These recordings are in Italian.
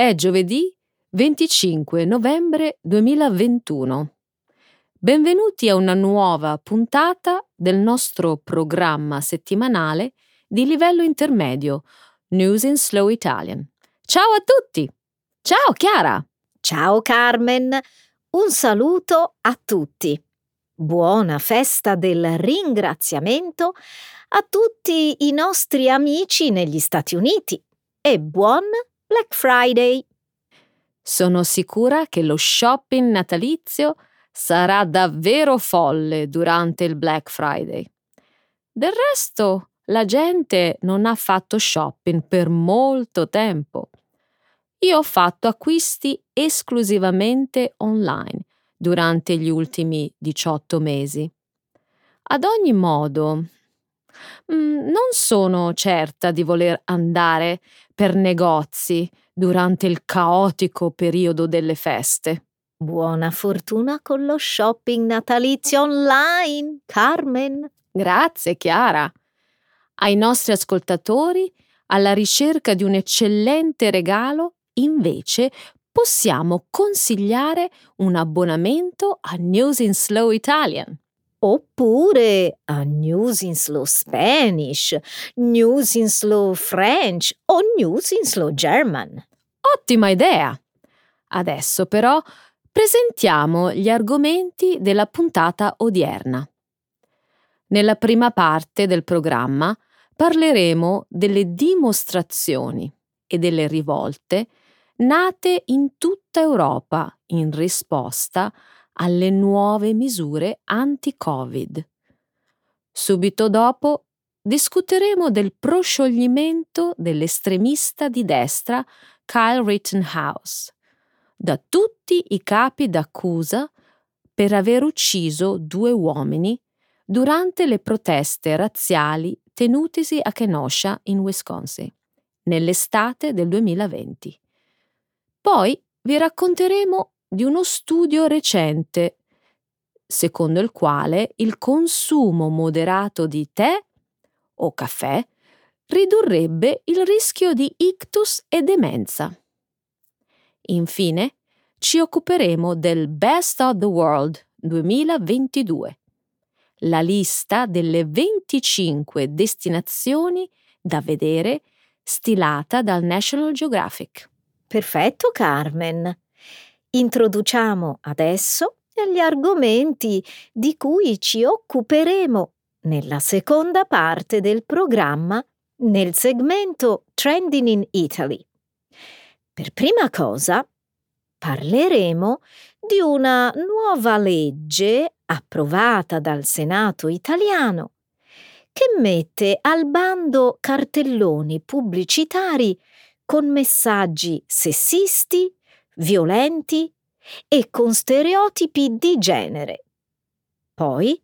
È giovedì 25 novembre 2021. Benvenuti a una nuova puntata del nostro programma settimanale di livello intermedio News in Slow Italian. Ciao a tutti! Ciao Chiara! Ciao Carmen! Un saluto a tutti. Buona festa del ringraziamento a tutti i nostri amici negli Stati Uniti e buon Black Friday! Sono sicura che lo shopping natalizio sarà davvero folle durante il Black Friday. Del resto, la gente non ha fatto shopping per molto tempo. Io ho fatto acquisti esclusivamente online durante gli ultimi 18 mesi. Ad ogni modo, Mm, non sono certa di voler andare per negozi durante il caotico periodo delle feste. Buona fortuna con lo shopping natalizio online, Carmen. Grazie, Chiara. Ai nostri ascoltatori, alla ricerca di un eccellente regalo, invece, possiamo consigliare un abbonamento a News in Slow Italian oppure a News in Slow Spanish, News in Slow French o News in Slow German. Ottima idea! Adesso però presentiamo gli argomenti della puntata odierna. Nella prima parte del programma parleremo delle dimostrazioni e delle rivolte nate in tutta Europa in risposta a alle nuove misure anti-Covid. Subito dopo discuteremo del proscioglimento dell'estremista di destra Kyle Rittenhouse, da tutti i capi d'accusa per aver ucciso due uomini durante le proteste razziali tenutesi a Kenosha in Wisconsin nell'estate del 2020. Poi vi racconteremo di uno studio recente, secondo il quale il consumo moderato di tè o caffè ridurrebbe il rischio di ictus e demenza. Infine, ci occuperemo del Best of the World 2022, la lista delle 25 destinazioni da vedere stilata dal National Geographic. Perfetto, Carmen. Introduciamo adesso gli argomenti di cui ci occuperemo nella seconda parte del programma nel segmento Trending in Italy. Per prima cosa parleremo di una nuova legge approvata dal Senato italiano che mette al bando cartelloni pubblicitari con messaggi sessisti violenti e con stereotipi di genere. Poi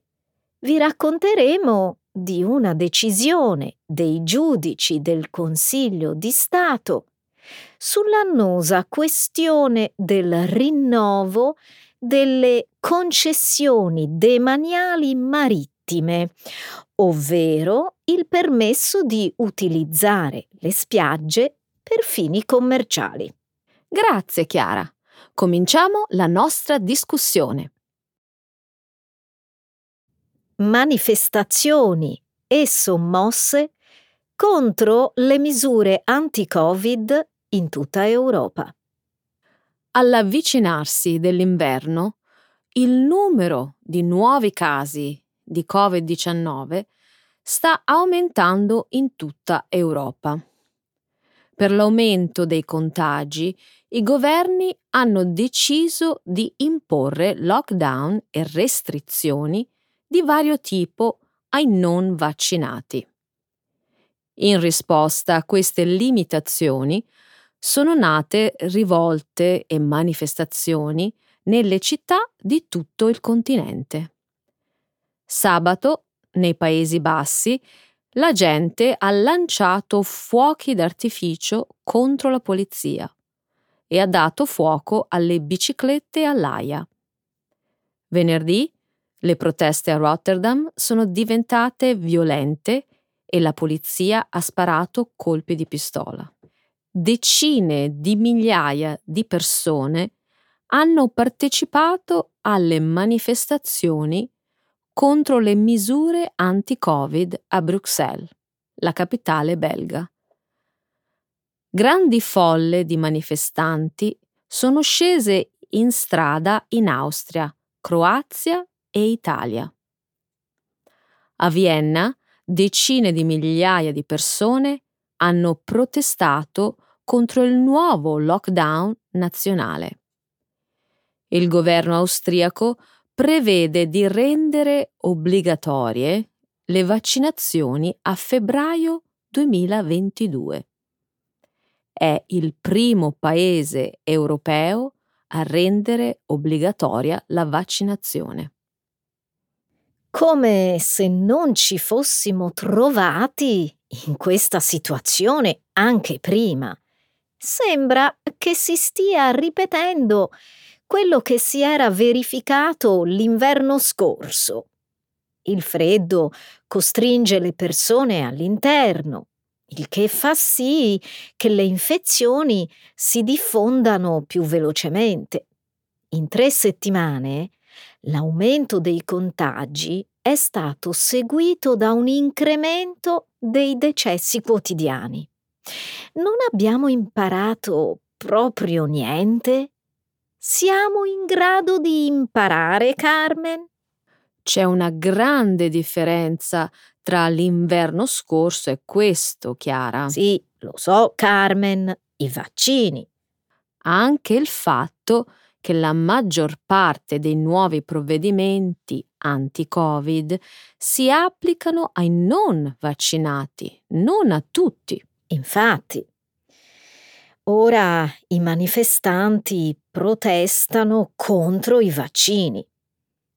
vi racconteremo di una decisione dei giudici del Consiglio di Stato sull'annosa questione del rinnovo delle concessioni demaniali marittime, ovvero il permesso di utilizzare le spiagge per fini commerciali. Grazie Chiara. Cominciamo la nostra discussione. Manifestazioni e sommosse contro le misure anti-Covid in tutta Europa. All'avvicinarsi dell'inverno, il numero di nuovi casi di Covid-19 sta aumentando in tutta Europa. Per l'aumento dei contagi i governi hanno deciso di imporre lockdown e restrizioni di vario tipo ai non vaccinati. In risposta a queste limitazioni sono nate rivolte e manifestazioni nelle città di tutto il continente. Sabato, nei Paesi Bassi, la gente ha lanciato fuochi d'artificio contro la polizia e ha dato fuoco alle biciclette all'AIA. Venerdì le proteste a Rotterdam sono diventate violente e la polizia ha sparato colpi di pistola. decine di migliaia di persone hanno partecipato alle manifestazioni contro le misure anti-Covid a Bruxelles, la capitale belga. Grandi folle di manifestanti sono scese in strada in Austria, Croazia e Italia. A Vienna decine di migliaia di persone hanno protestato contro il nuovo lockdown nazionale. Il governo austriaco prevede di rendere obbligatorie le vaccinazioni a febbraio 2022. È il primo paese europeo a rendere obbligatoria la vaccinazione. Come se non ci fossimo trovati in questa situazione anche prima. Sembra che si stia ripetendo quello che si era verificato l'inverno scorso. Il freddo costringe le persone all'interno, il che fa sì che le infezioni si diffondano più velocemente. In tre settimane l'aumento dei contagi è stato seguito da un incremento dei decessi quotidiani. Non abbiamo imparato proprio niente? Siamo in grado di imparare, Carmen? C'è una grande differenza tra l'inverno scorso e questo, Chiara. Sì, lo so, Carmen, i vaccini. Anche il fatto che la maggior parte dei nuovi provvedimenti anti-Covid si applicano ai non vaccinati, non a tutti. Infatti, ora i manifestanti protestano contro i vaccini.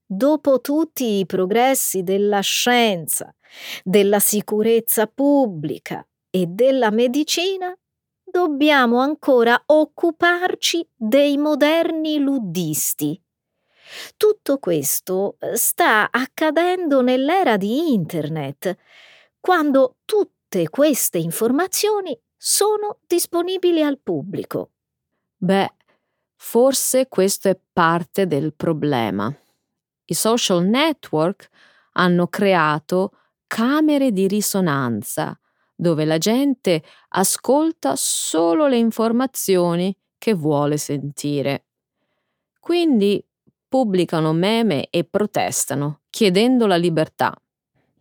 Dopo tutti i progressi della scienza, della sicurezza pubblica e della medicina, dobbiamo ancora occuparci dei moderni luddisti. Tutto questo eh, sta accadendo nell'era di Internet, quando tutte queste informazioni sono disponibili al pubblico. Beh, forse questo è parte del problema. I social network hanno creato camere di risonanza dove la gente ascolta solo le informazioni che vuole sentire. Quindi pubblicano meme e protestano, chiedendo la libertà.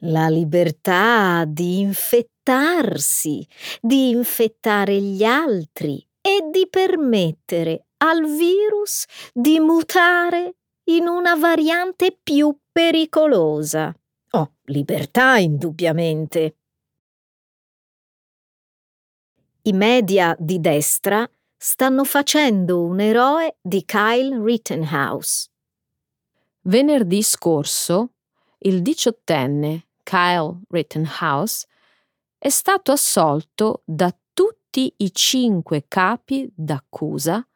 La libertà di infettarsi, di infettare gli altri e di permettere al virus di mutare in una variante più pericolosa. Oh, libertà indubbiamente. I media di destra stanno facendo un eroe di Kyle Rittenhouse. Venerdì scorso, il diciottenne Kyle Rittenhouse è stato assolto da tutti i cinque capi d'accusa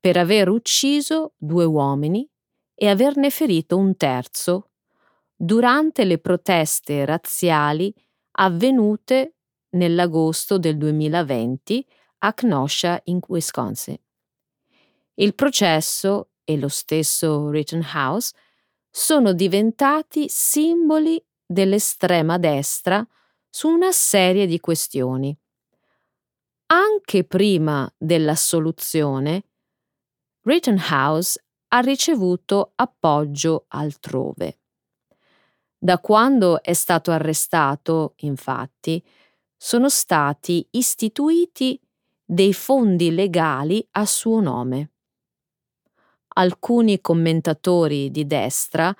per aver ucciso due uomini e averne ferito un terzo durante le proteste razziali avvenute nell'agosto del 2020 a Kenosha in Wisconsin. Il processo e lo stesso Rittenhouse sono diventati simboli dell'estrema destra su una serie di questioni. Anche prima dell'assoluzione, Rittenhouse ha ricevuto appoggio altrove. Da quando è stato arrestato, infatti, sono stati istituiti dei fondi legali a suo nome. Alcuni commentatori di destra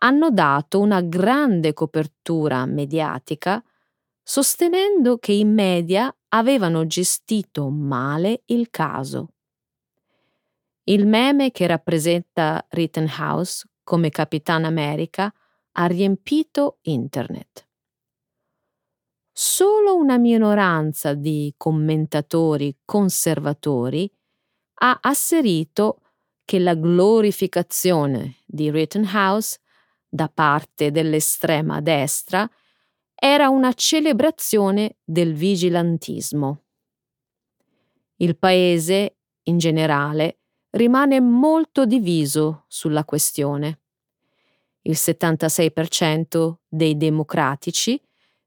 hanno dato una grande copertura mediatica sostenendo che i media avevano gestito male il caso. Il meme che rappresenta Rittenhouse come Capitan America ha riempito internet solo una minoranza di commentatori conservatori ha asserito che la glorificazione di Rittenhouse da parte dell'estrema destra era una celebrazione del vigilantismo. Il paese, in generale, rimane molto diviso sulla questione. Il 76% dei democratici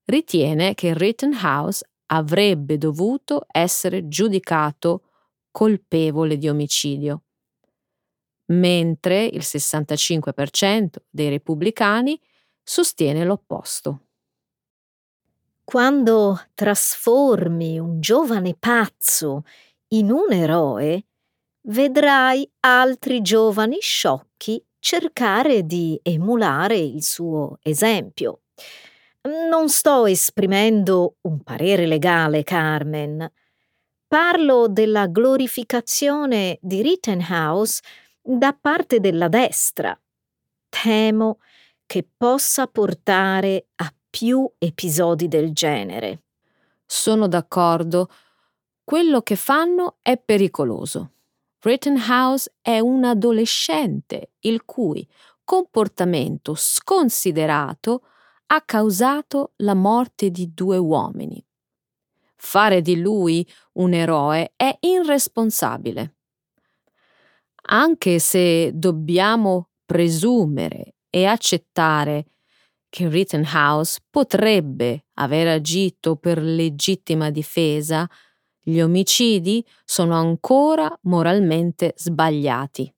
ritiene che Rittenhouse avrebbe dovuto essere giudicato colpevole di omicidio, mentre il 65% dei repubblicani sostiene l'opposto. Quando trasformi un giovane pazzo in un eroe, vedrai altri giovani sciocchi cercare di emulare il suo esempio. Non sto esprimendo un parere legale, Carmen. Parlo della glorificazione di Rittenhouse da parte della destra. Temo che possa portare a più episodi del genere. Sono d'accordo. Quello che fanno è pericoloso. Rittenhouse è un adolescente il cui comportamento sconsiderato ha causato la morte di due uomini. Fare di lui un eroe è irresponsabile. Anche se dobbiamo presumere e accettare che Rittenhouse potrebbe aver agito per legittima difesa, gli omicidi sono ancora moralmente sbagliati.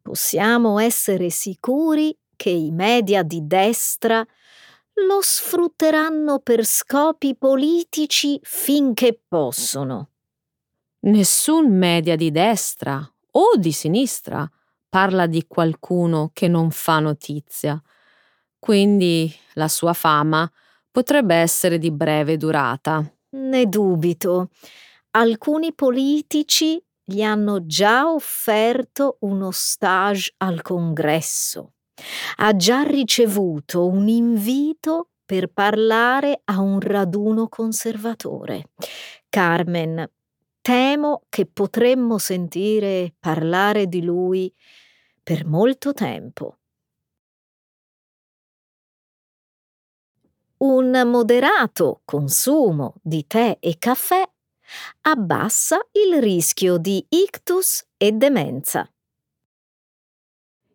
Possiamo essere sicuri che i media di destra lo sfrutteranno per scopi politici finché possono. Nessun media di destra o di sinistra parla di qualcuno che non fa notizia, quindi la sua fama potrebbe essere di breve durata. Ne dubito. Alcuni politici gli hanno già offerto uno stage al congresso. Ha già ricevuto un invito per parlare a un raduno conservatore. Carmen, temo che potremmo sentire parlare di lui per molto tempo. Un moderato consumo di tè e caffè abbassa il rischio di ictus e demenza.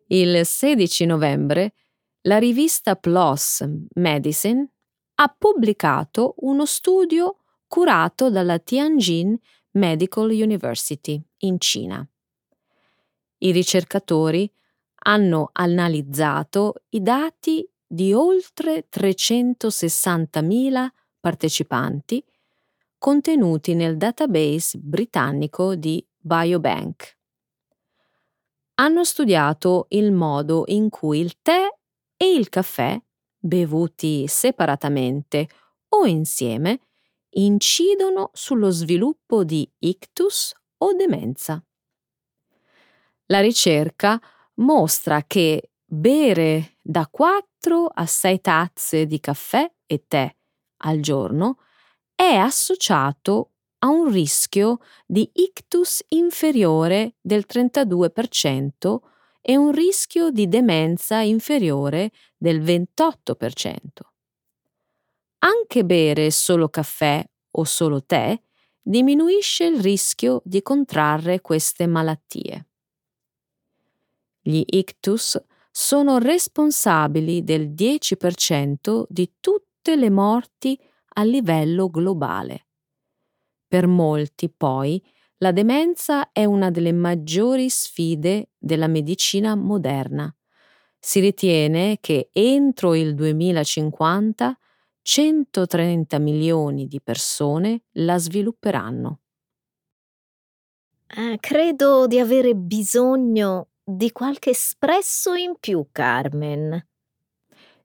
Il 16 novembre la rivista PLOS Medicine ha pubblicato uno studio curato dalla Tianjin Medical University in Cina. I ricercatori hanno analizzato i dati di oltre 360.000 partecipanti contenuti nel database britannico di Biobank. Hanno studiato il modo in cui il tè e il caffè, bevuti separatamente o insieme, incidono sullo sviluppo di ictus o demenza. La ricerca mostra che bere da 4 a 6 tazze di caffè e tè al giorno è associato a un rischio di ictus inferiore del 32% e un rischio di demenza inferiore del 28%. Anche bere solo caffè o solo tè diminuisce il rischio di contrarre queste malattie. Gli ictus sono responsabili del 10% di tutte le morti a livello globale. Per molti, poi, la demenza è una delle maggiori sfide della medicina moderna. Si ritiene che entro il 2050 130 milioni di persone la svilupperanno. Eh, credo di avere bisogno di qualche espresso in più, Carmen.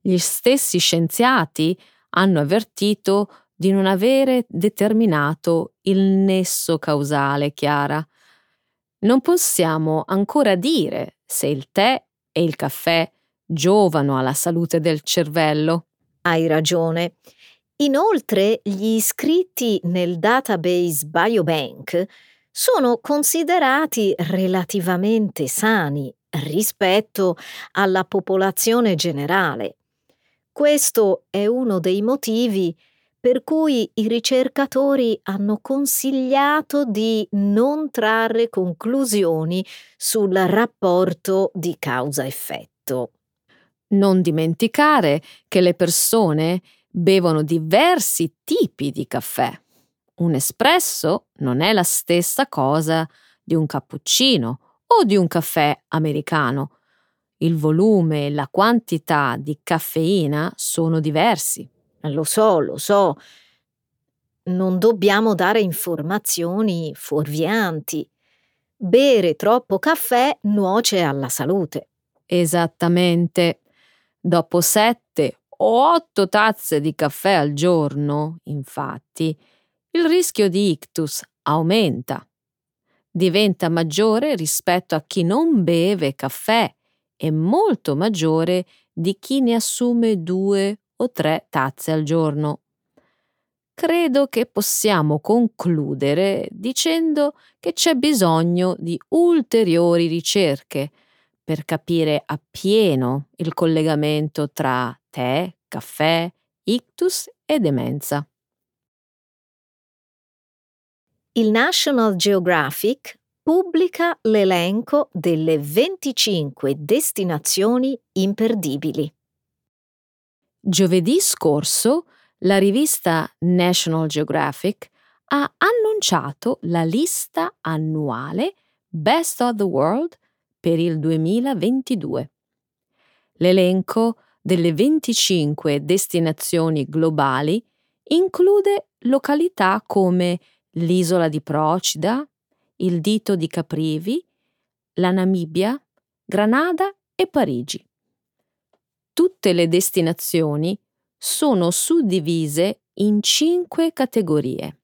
Gli stessi scienziati hanno avvertito di non avere determinato il nesso causale, Chiara. Non possiamo ancora dire se il tè e il caffè giovano alla salute del cervello. Hai ragione. Inoltre, gli iscritti nel database Biobank sono considerati relativamente sani rispetto alla popolazione generale. Questo è uno dei motivi per cui i ricercatori hanno consigliato di non trarre conclusioni sul rapporto di causa-effetto. Non dimenticare che le persone bevono diversi tipi di caffè. Un espresso non è la stessa cosa di un cappuccino o di un caffè americano. Il volume e la quantità di caffeina sono diversi. Lo so, lo so. Non dobbiamo dare informazioni fuorvianti. Bere troppo caffè nuoce alla salute. Esattamente. Dopo sette o otto tazze di caffè al giorno, infatti, il rischio di ictus aumenta. Diventa maggiore rispetto a chi non beve caffè e molto maggiore di chi ne assume due o tre tazze al giorno. Credo che possiamo concludere dicendo che c'è bisogno di ulteriori ricerche per capire appieno il collegamento tra tè, caffè, ictus e demenza. Il National Geographic pubblica l'elenco delle 25 destinazioni imperdibili. Giovedì scorso la rivista National Geographic ha annunciato la lista annuale Best of the World per il 2022. L'elenco delle 25 destinazioni globali include località come l'isola di Procida, il dito di Caprivi, la Namibia, Granada e Parigi. Tutte le destinazioni sono suddivise in cinque categorie.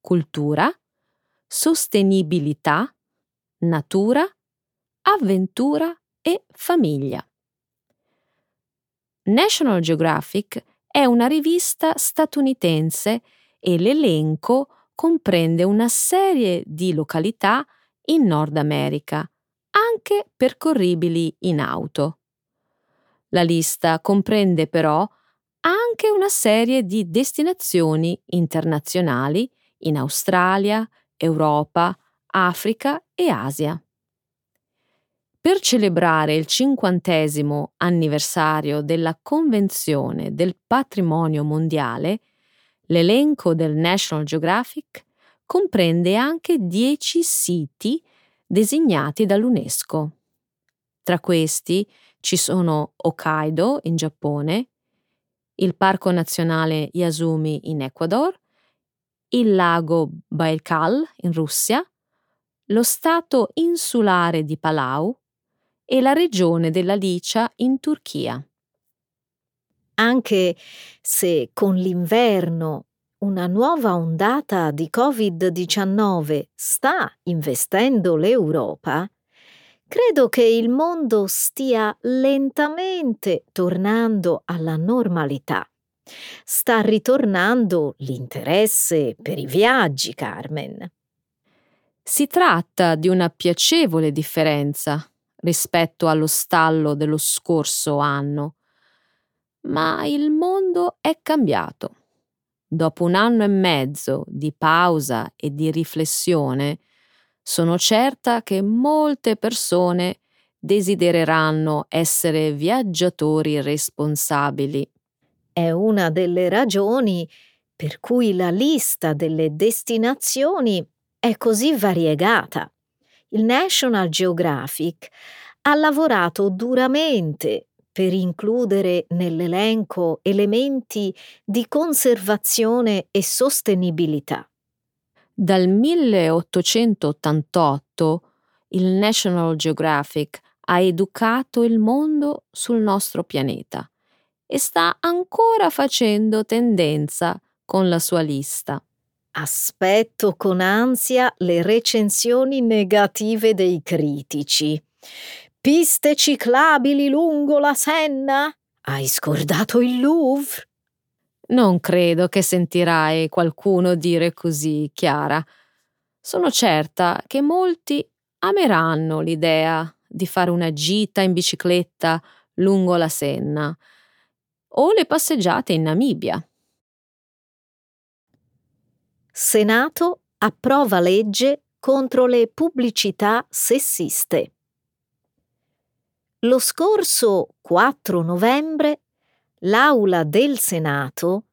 Cultura, sostenibilità, natura, avventura e famiglia. National Geographic è una rivista statunitense e l'elenco comprende una serie di località in Nord America, anche percorribili in auto. La lista comprende però anche una serie di destinazioni internazionali in Australia, Europa, Africa e Asia. Per celebrare il cinquantesimo anniversario della Convenzione del Patrimonio Mondiale, l'elenco del National Geographic comprende anche dieci siti designati dall'UNESCO. Tra questi ci sono Hokkaido in Giappone, il Parco Nazionale Yasumi in Ecuador, il lago Baikal in Russia, lo stato insulare di Palau, e la regione della Licia in Turchia. Anche se con l'inverno una nuova ondata di Covid-19 sta investendo l'Europa, credo che il mondo stia lentamente tornando alla normalità. Sta ritornando l'interesse per i viaggi, Carmen. Si tratta di una piacevole differenza rispetto allo stallo dello scorso anno. Ma il mondo è cambiato. Dopo un anno e mezzo di pausa e di riflessione, sono certa che molte persone desidereranno essere viaggiatori responsabili. È una delle ragioni per cui la lista delle destinazioni è così variegata il National Geographic ha lavorato duramente per includere nell'elenco elementi di conservazione e sostenibilità. Dal 1888 il National Geographic ha educato il mondo sul nostro pianeta e sta ancora facendo tendenza con la sua lista. Aspetto con ansia le recensioni negative dei critici. Piste ciclabili lungo la Senna? Hai scordato il Louvre? Non credo che sentirai qualcuno dire così, Chiara. Sono certa che molti ameranno l'idea di fare una gita in bicicletta lungo la Senna o le passeggiate in Namibia. Senato approva legge contro le pubblicità sessiste. Lo scorso 4 novembre l'Aula del Senato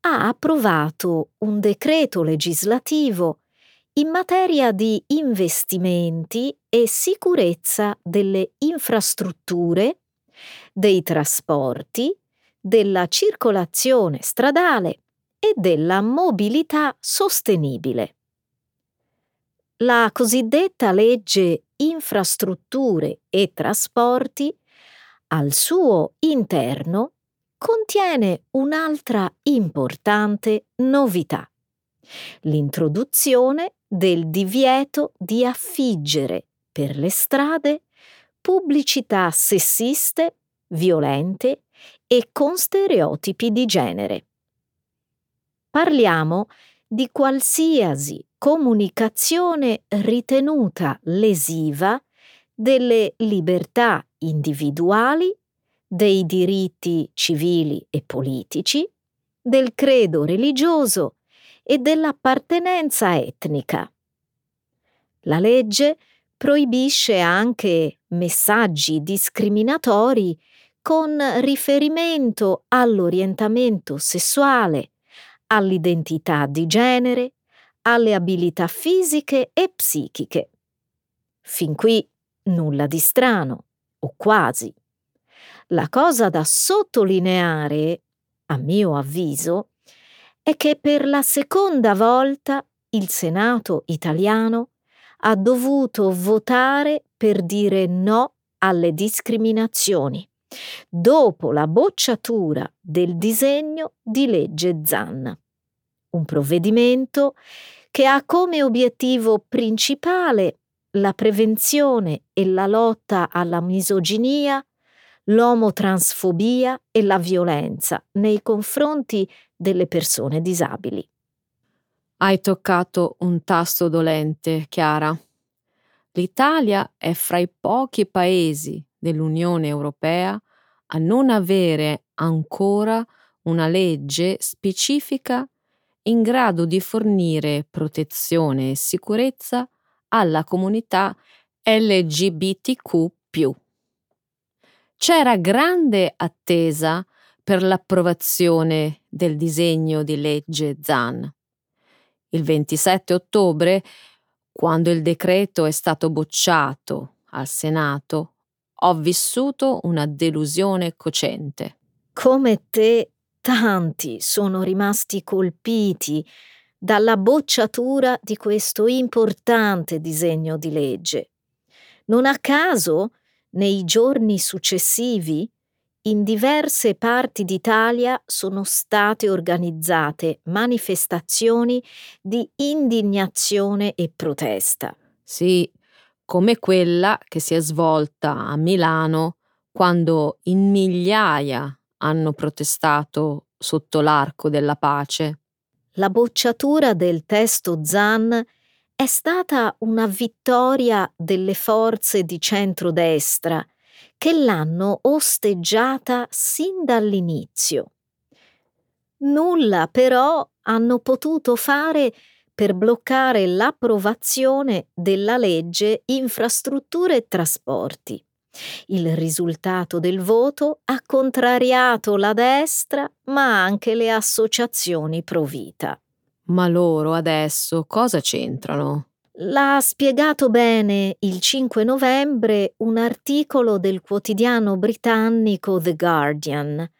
ha approvato un decreto legislativo in materia di investimenti e sicurezza delle infrastrutture, dei trasporti, della circolazione stradale e della mobilità sostenibile. La cosiddetta legge infrastrutture e trasporti al suo interno contiene un'altra importante novità, l'introduzione del divieto di affiggere per le strade pubblicità sessiste, violente e con stereotipi di genere. Parliamo di qualsiasi comunicazione ritenuta lesiva delle libertà individuali, dei diritti civili e politici, del credo religioso e dell'appartenenza etnica. La legge proibisce anche messaggi discriminatori con riferimento all'orientamento sessuale, all'identità di genere, alle abilità fisiche e psichiche. Fin qui nulla di strano, o quasi. La cosa da sottolineare, a mio avviso, è che per la seconda volta il Senato italiano ha dovuto votare per dire no alle discriminazioni, dopo la bocciatura del disegno di legge Zan un provvedimento che ha come obiettivo principale la prevenzione e la lotta alla misoginia, l'omotransfobia e la violenza nei confronti delle persone disabili. Hai toccato un tasto dolente, Chiara. L'Italia è fra i pochi paesi dell'Unione Europea a non avere ancora una legge specifica in grado di fornire protezione e sicurezza alla comunità LGBTQ. C'era grande attesa per l'approvazione del disegno di legge ZAN. Il 27 ottobre, quando il decreto è stato bocciato al Senato, ho vissuto una delusione cocente. Come te tanti sono rimasti colpiti dalla bocciatura di questo importante disegno di legge. Non a caso, nei giorni successivi, in diverse parti d'Italia sono state organizzate manifestazioni di indignazione e protesta. Sì, come quella che si è svolta a Milano quando in migliaia hanno protestato sotto l'arco della pace. La bocciatura del testo Zan è stata una vittoria delle forze di centrodestra che l'hanno osteggiata sin dall'inizio. Nulla però hanno potuto fare per bloccare l'approvazione della legge infrastrutture e trasporti. Il risultato del voto ha contrariato la destra, ma anche le associazioni pro vita. Ma loro adesso cosa c'entrano? L'ha spiegato bene il 5 novembre un articolo del quotidiano britannico The Guardian.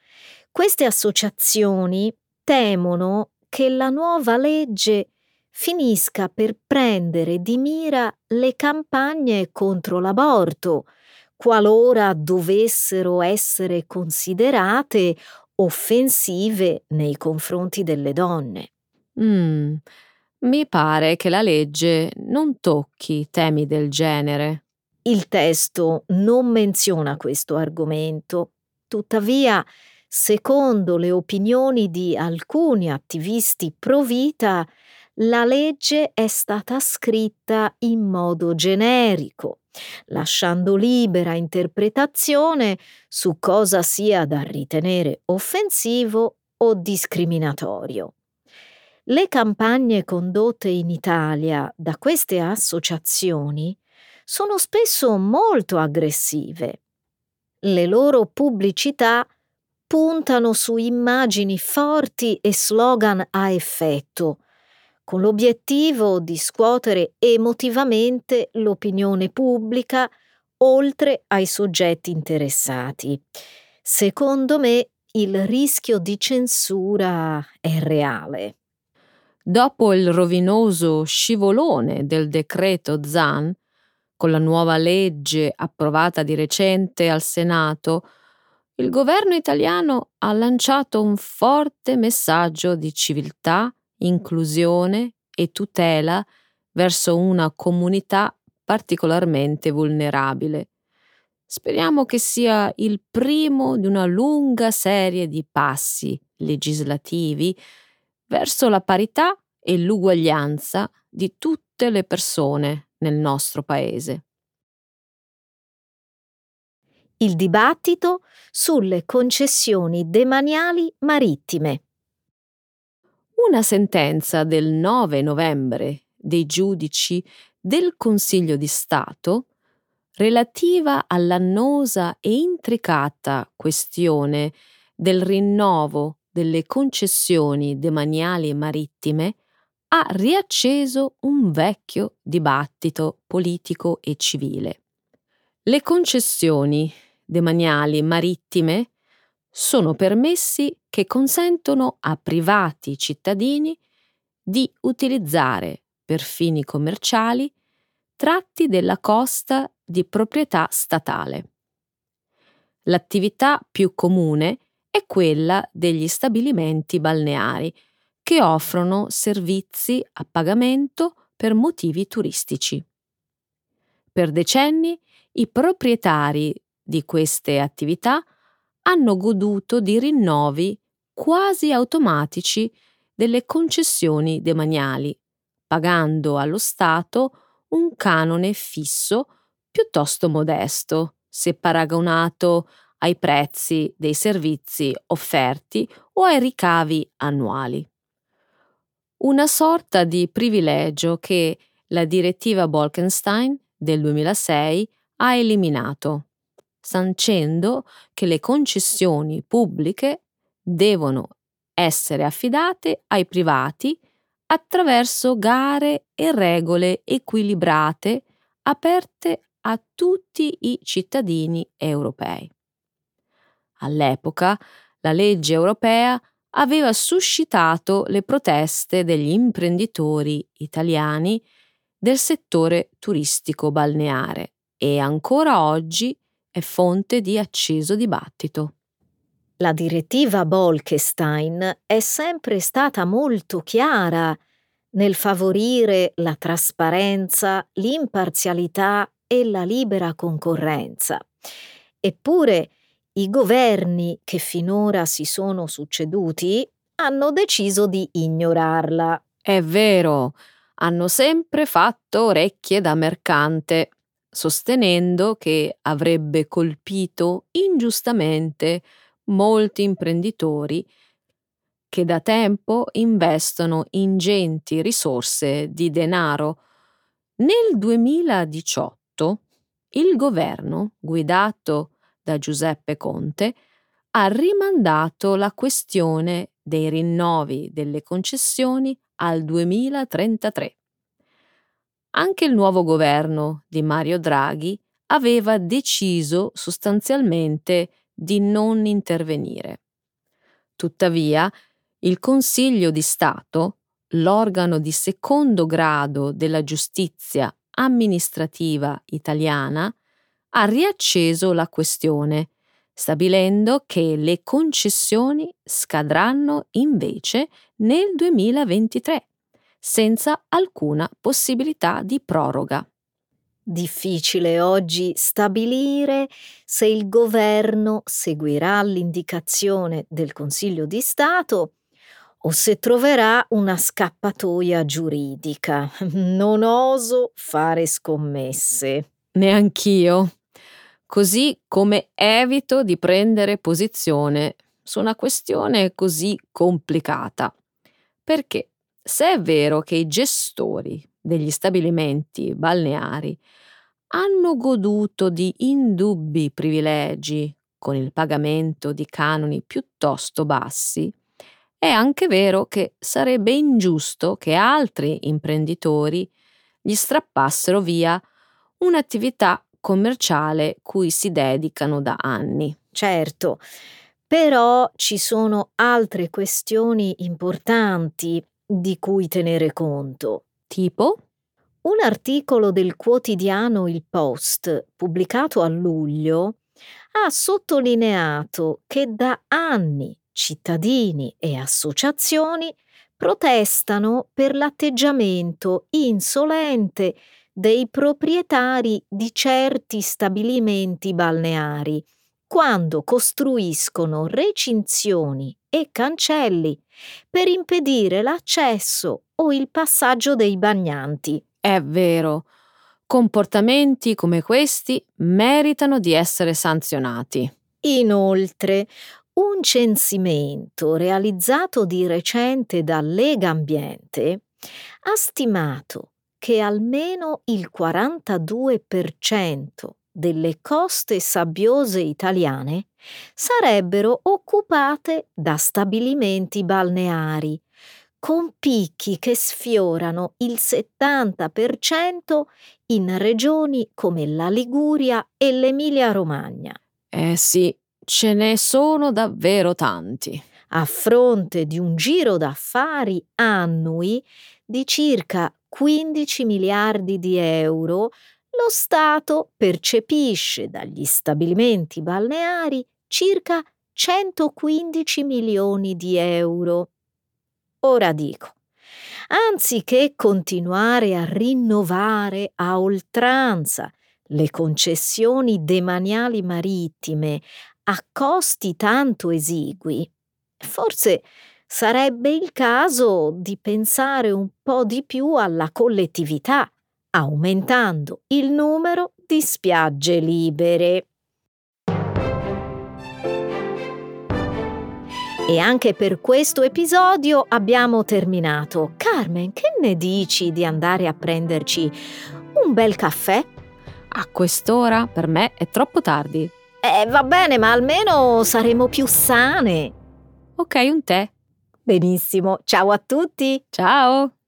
Queste associazioni temono che la nuova legge finisca per prendere di mira le campagne contro l'aborto, qualora dovessero essere considerate offensive nei confronti delle donne. Mm, mi pare che la legge non tocchi temi del genere. Il testo non menziona questo argomento, tuttavia, secondo le opinioni di alcuni attivisti pro vita, la legge è stata scritta in modo generico, lasciando libera interpretazione su cosa sia da ritenere offensivo o discriminatorio. Le campagne condotte in Italia da queste associazioni sono spesso molto aggressive. Le loro pubblicità puntano su immagini forti e slogan a effetto, con l'obiettivo di scuotere emotivamente l'opinione pubblica oltre ai soggetti interessati. Secondo me il rischio di censura è reale. Dopo il rovinoso scivolone del decreto Zan, con la nuova legge approvata di recente al Senato, il governo italiano ha lanciato un forte messaggio di civiltà, inclusione e tutela verso una comunità particolarmente vulnerabile. Speriamo che sia il primo di una lunga serie di passi legislativi verso la parità e l'uguaglianza di tutte le persone nel nostro Paese il dibattito sulle concessioni demaniali marittime. Una sentenza del 9 novembre dei giudici del Consiglio di Stato relativa all'annosa e intricata questione del rinnovo delle concessioni demaniali marittime ha riacceso un vecchio dibattito politico e civile. Le concessioni demaniali marittime sono permessi che consentono a privati cittadini di utilizzare per fini commerciali tratti della costa di proprietà statale. L'attività più comune è quella degli stabilimenti balneari che offrono servizi a pagamento per motivi turistici. Per decenni i proprietari di queste attività hanno goduto di rinnovi quasi automatici delle concessioni demaniali, pagando allo Stato un canone fisso piuttosto modesto se paragonato ai prezzi dei servizi offerti o ai ricavi annuali. Una sorta di privilegio che la direttiva Bolkenstein del 2006 ha eliminato sancendo che le concessioni pubbliche devono essere affidate ai privati attraverso gare e regole equilibrate aperte a tutti i cittadini europei. All'epoca la legge europea aveva suscitato le proteste degli imprenditori italiani del settore turistico balneare e ancora oggi è fonte di acceso dibattito. La direttiva Bolkestein è sempre stata molto chiara nel favorire la trasparenza, l'imparzialità e la libera concorrenza. Eppure i governi che finora si sono succeduti hanno deciso di ignorarla. È vero, hanno sempre fatto orecchie da mercante sostenendo che avrebbe colpito ingiustamente molti imprenditori che da tempo investono ingenti risorse di denaro. Nel 2018 il governo, guidato da Giuseppe Conte, ha rimandato la questione dei rinnovi delle concessioni al 2033. Anche il nuovo governo di Mario Draghi aveva deciso sostanzialmente di non intervenire. Tuttavia, il Consiglio di Stato, l'organo di secondo grado della giustizia amministrativa italiana, ha riacceso la questione, stabilendo che le concessioni scadranno invece nel 2023 senza alcuna possibilità di proroga. Difficile oggi stabilire se il governo seguirà l'indicazione del Consiglio di Stato o se troverà una scappatoia giuridica. Non oso fare scommesse. Neanch'io. Così come evito di prendere posizione su una questione così complicata. Perché Se è vero che i gestori degli stabilimenti balneari hanno goduto di indubbi privilegi con il pagamento di canoni piuttosto bassi, è anche vero che sarebbe ingiusto che altri imprenditori gli strappassero via un'attività commerciale cui si dedicano da anni. Certo, però ci sono altre questioni importanti di cui tenere conto. Tipo? Un articolo del quotidiano Il Post, pubblicato a luglio, ha sottolineato che da anni cittadini e associazioni protestano per l'atteggiamento insolente dei proprietari di certi stabilimenti balneari quando costruiscono recinzioni e cancelli per impedire l'accesso o il passaggio dei bagnanti. È vero. Comportamenti come questi meritano di essere sanzionati. Inoltre, un censimento realizzato di recente da Lega Ambiente ha stimato che almeno il 42% delle coste sabbiose italiane sarebbero occupate da stabilimenti balneari, con picchi che sfiorano il 70% in regioni come la Liguria e l'Emilia-Romagna. Eh sì, ce ne sono davvero tanti. A fronte di un giro d'affari annui di circa 15 miliardi di euro, lo Stato percepisce dagli stabilimenti balneari circa 115 milioni di euro. Ora dico, anziché continuare a rinnovare a oltranza le concessioni demaniali marittime a costi tanto esigui, forse sarebbe il caso di pensare un po' di più alla collettività, aumentando il numero di spiagge libere. E anche per questo episodio abbiamo terminato. Carmen, che ne dici di andare a prenderci un bel caffè? A quest'ora per me è troppo tardi. Eh, va bene, ma almeno saremo più sane. Ok, un tè. Benissimo, ciao a tutti. Ciao.